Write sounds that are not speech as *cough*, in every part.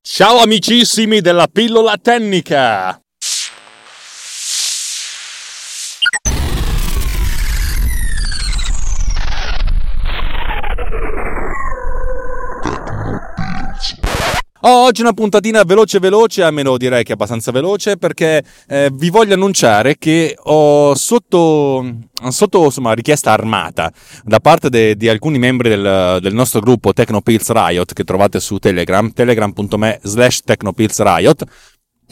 Ciao amicissimi della pillola tecnica! Oh, oggi una puntatina veloce veloce, almeno direi che abbastanza veloce, perché eh, vi voglio annunciare che ho sotto, sotto insomma, richiesta armata da parte de, di alcuni membri del, del nostro gruppo Technopills Riot che trovate su Telegram, telegram.me slash Riot,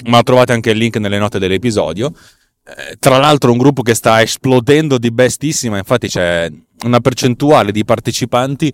ma trovate anche il link nelle note dell'episodio. Eh, tra l'altro un gruppo che sta esplodendo di bestissima, infatti c'è una percentuale di partecipanti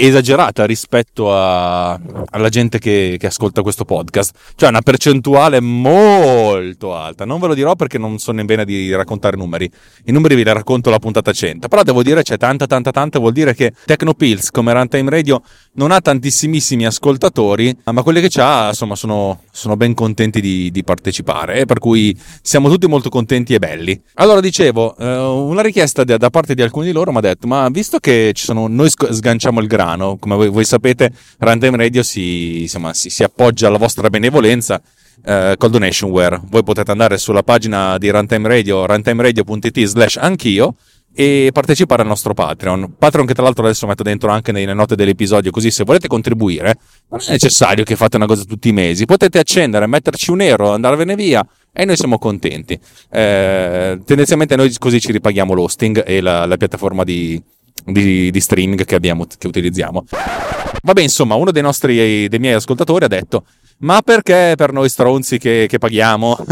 esagerata rispetto a, alla gente che, che, ascolta questo podcast. Cioè una percentuale molto alta. Non ve lo dirò perché non so nemmeno di raccontare numeri. I numeri ve li racconto la puntata 100. Però devo dire c'è tanta tanta tanta. Vuol dire che Tecnopills come Runtime Radio non ha tantissimissimi ascoltatori, ma quelli che c'ha insomma sono, sono ben contenti di, di partecipare. Per cui siamo tutti molto contenti e belli. Allora dicevo, eh, una richiesta da, parte di alcuni di loro mi ha detto ma visto che sono, noi sganciamo il grano. Come voi, voi sapete, Random Radio si, insomma, si, si, appoggia alla vostra benevolenza eh, col donationware. Voi potete andare sulla pagina di Runtime Radio, runtimeradio.it slash anch'io e partecipare al nostro Patreon. Patreon che tra l'altro adesso metto dentro anche nelle note dell'episodio, così se volete contribuire non è necessario che fate una cosa tutti i mesi, potete accendere, metterci un euro, andarvene via e noi siamo contenti. Eh, tendenzialmente noi così ci ripaghiamo l'hosting e la, la piattaforma di, di, di streaming che, abbiamo, che utilizziamo. Vabbè, insomma, uno dei, nostri, dei miei ascoltatori ha detto ma perché per noi stronzi che, che paghiamo? *laughs*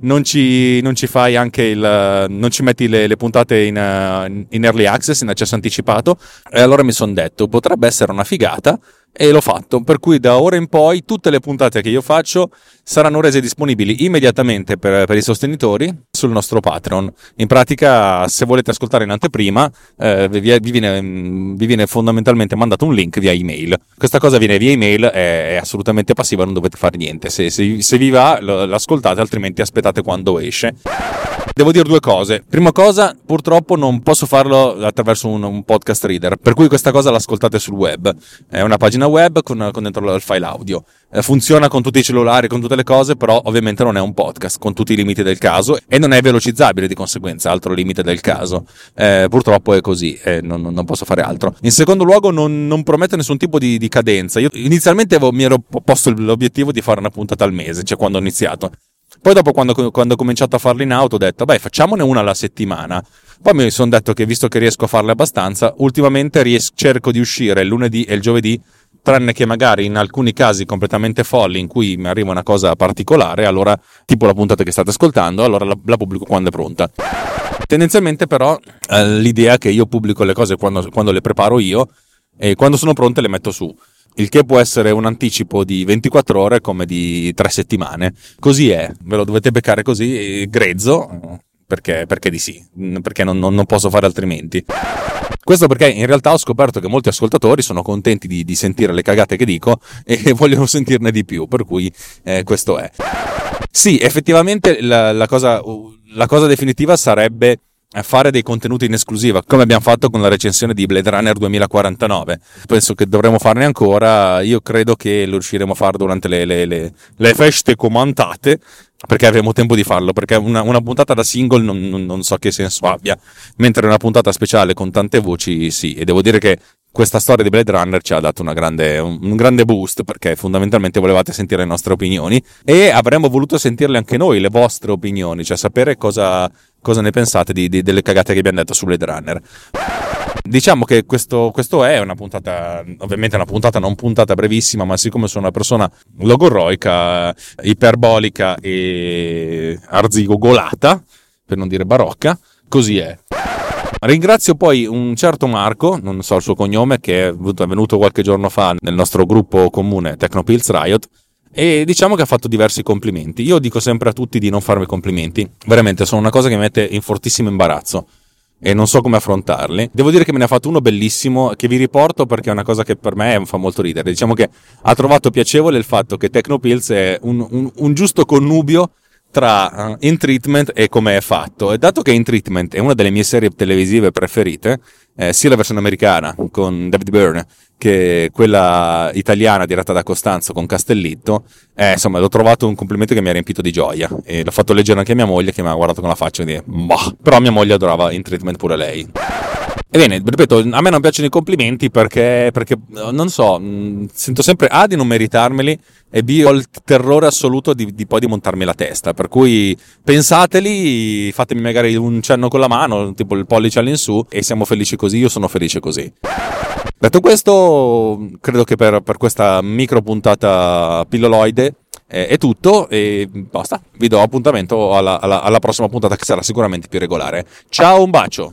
Non, ci, non, ci, fai anche il non ci metti le, le puntate in, in, early access in accesso anticipato? E allora mi sono detto potrebbe essere una figata e l'ho fatto, per cui da ora in poi tutte le puntate che io faccio saranno rese disponibili immediatamente per, per i sostenitori sul nostro Patreon. In pratica, se volete ascoltare in anteprima, eh, vi, vi, viene, vi, viene, fondamentalmente mandato un link via email. Questa cosa viene via email, è, è assolutamente passiva, non dovete fare niente. Se, se, se vi va, l'ascoltate, altrimenti aspettate quando esce. Devo dire due cose. Prima cosa, purtroppo non posso farlo attraverso un, un podcast reader, per cui questa cosa l'ascoltate sul web. È una pagina web con, con dentro il file audio. Eh, funziona con tutti i cellulari, con tutte le cose, però ovviamente non è un podcast, con tutti i limiti del caso e non è velocizzabile di conseguenza, altro limite del caso. Eh, purtroppo è così, eh, non, non, posso fare altro. In secondo luogo non, non promette nessun tipo di, di cadenza. Io inizialmente avevo, mi ero posto l'obiettivo di fare una puntata al mese, cioè quando ho iniziato. Poi dopo quando, quando ho cominciato a farlo in auto ho detto, beh facciamone una alla settimana. Poi mi sono detto che visto che riesco a farle abbastanza, ultimamente ries- cerco di uscire il lunedì e il giovedì tranne che magari in alcuni casi completamente folli in cui mi arriva una cosa particolare, allora tipo la puntata che state ascoltando, allora la, la pubblico quando è pronta. Tendenzialmente però eh, l'idea che io pubblico le cose quando, quando le preparo io e quando sono pronte le metto su il che può essere un anticipo di 24 ore come di 3 settimane. Così è, ve lo dovete beccare così, grezzo, perché, perché di sì, perché non, non, non, posso fare altrimenti. Questo perché in realtà ho scoperto che molti ascoltatori sono contenti di, di sentire le cagate che dico *laughs* e vogliono sentirne di più, per cui eh, questo è. Sì, effettivamente la, la, cosa, la cosa definitiva sarebbe fare dei contenuti in esclusiva, come abbiamo fatto con la recensione di Blade Runner 2049. Penso che dovremo farne ancora. Io credo che lo riusciremo a fare durante le, le, le, le feste commentate. Perché avremo tempo di farlo, perché una, una puntata da single non, non, non, so che senso abbia, mentre una puntata speciale con tante voci sì, e devo dire che questa storia di Blade Runner ci ha dato grande, un, grande boost perché fondamentalmente volevate sentire le nostre opinioni e avremmo voluto sentirle anche noi, le vostre opinioni, cioè sapere cosa, cosa ne pensate di, di, delle cagate che abbiamo detto su Blade Runner. Diciamo che questo, questo, è una puntata, ovviamente una puntata non puntata brevissima, ma siccome sono una persona logorroica, iperbolica e arzigogolata, per non dire barocca, così è. Ringrazio poi un certo Marco, non so il suo cognome, che è venuto qualche giorno fa nel nostro gruppo comune Technopills Riot, e diciamo che ha fatto diversi complimenti. Io dico sempre a tutti di non farmi complimenti, veramente sono una cosa che mi mette in fortissimo imbarazzo e non so come affrontarli. Devo dire che me ne ha fatto uno bellissimo che vi riporto perché è una cosa che per me fa molto ridere. Diciamo che ha trovato piacevole il fatto che Technopills è un, un, un giusto connubio tra uh, In Treatment e come è fatto. E dato che In Treatment è una delle mie serie televisive preferite, eh, sia la versione americana con David Byrne che quella italiana diretta da Costanzo con Castellitto, eh, insomma, l'ho trovato un complimento che mi ha riempito di gioia e l'ho fatto leggere anche a mia moglie che mi ha guardato con la faccia e dire, bah, però mia moglie adorava In Treatment pure lei. Ebbene, ripeto, a me non piacciono i complimenti perché, perché non so, mm, sento sempre A di non meritarmeli e B ho il terrore assoluto di, di, poi di montarmi la testa. Per cui pensateli, fatemi magari un cenno con la mano, tipo il pollice all'insù, e siamo felici così, io sono felice così. Detto questo, credo che per, per questa micro puntata pilloloide eh, è tutto e basta. Vi do appuntamento alla, alla, alla prossima puntata che sarà sicuramente più regolare. Ciao, un bacio!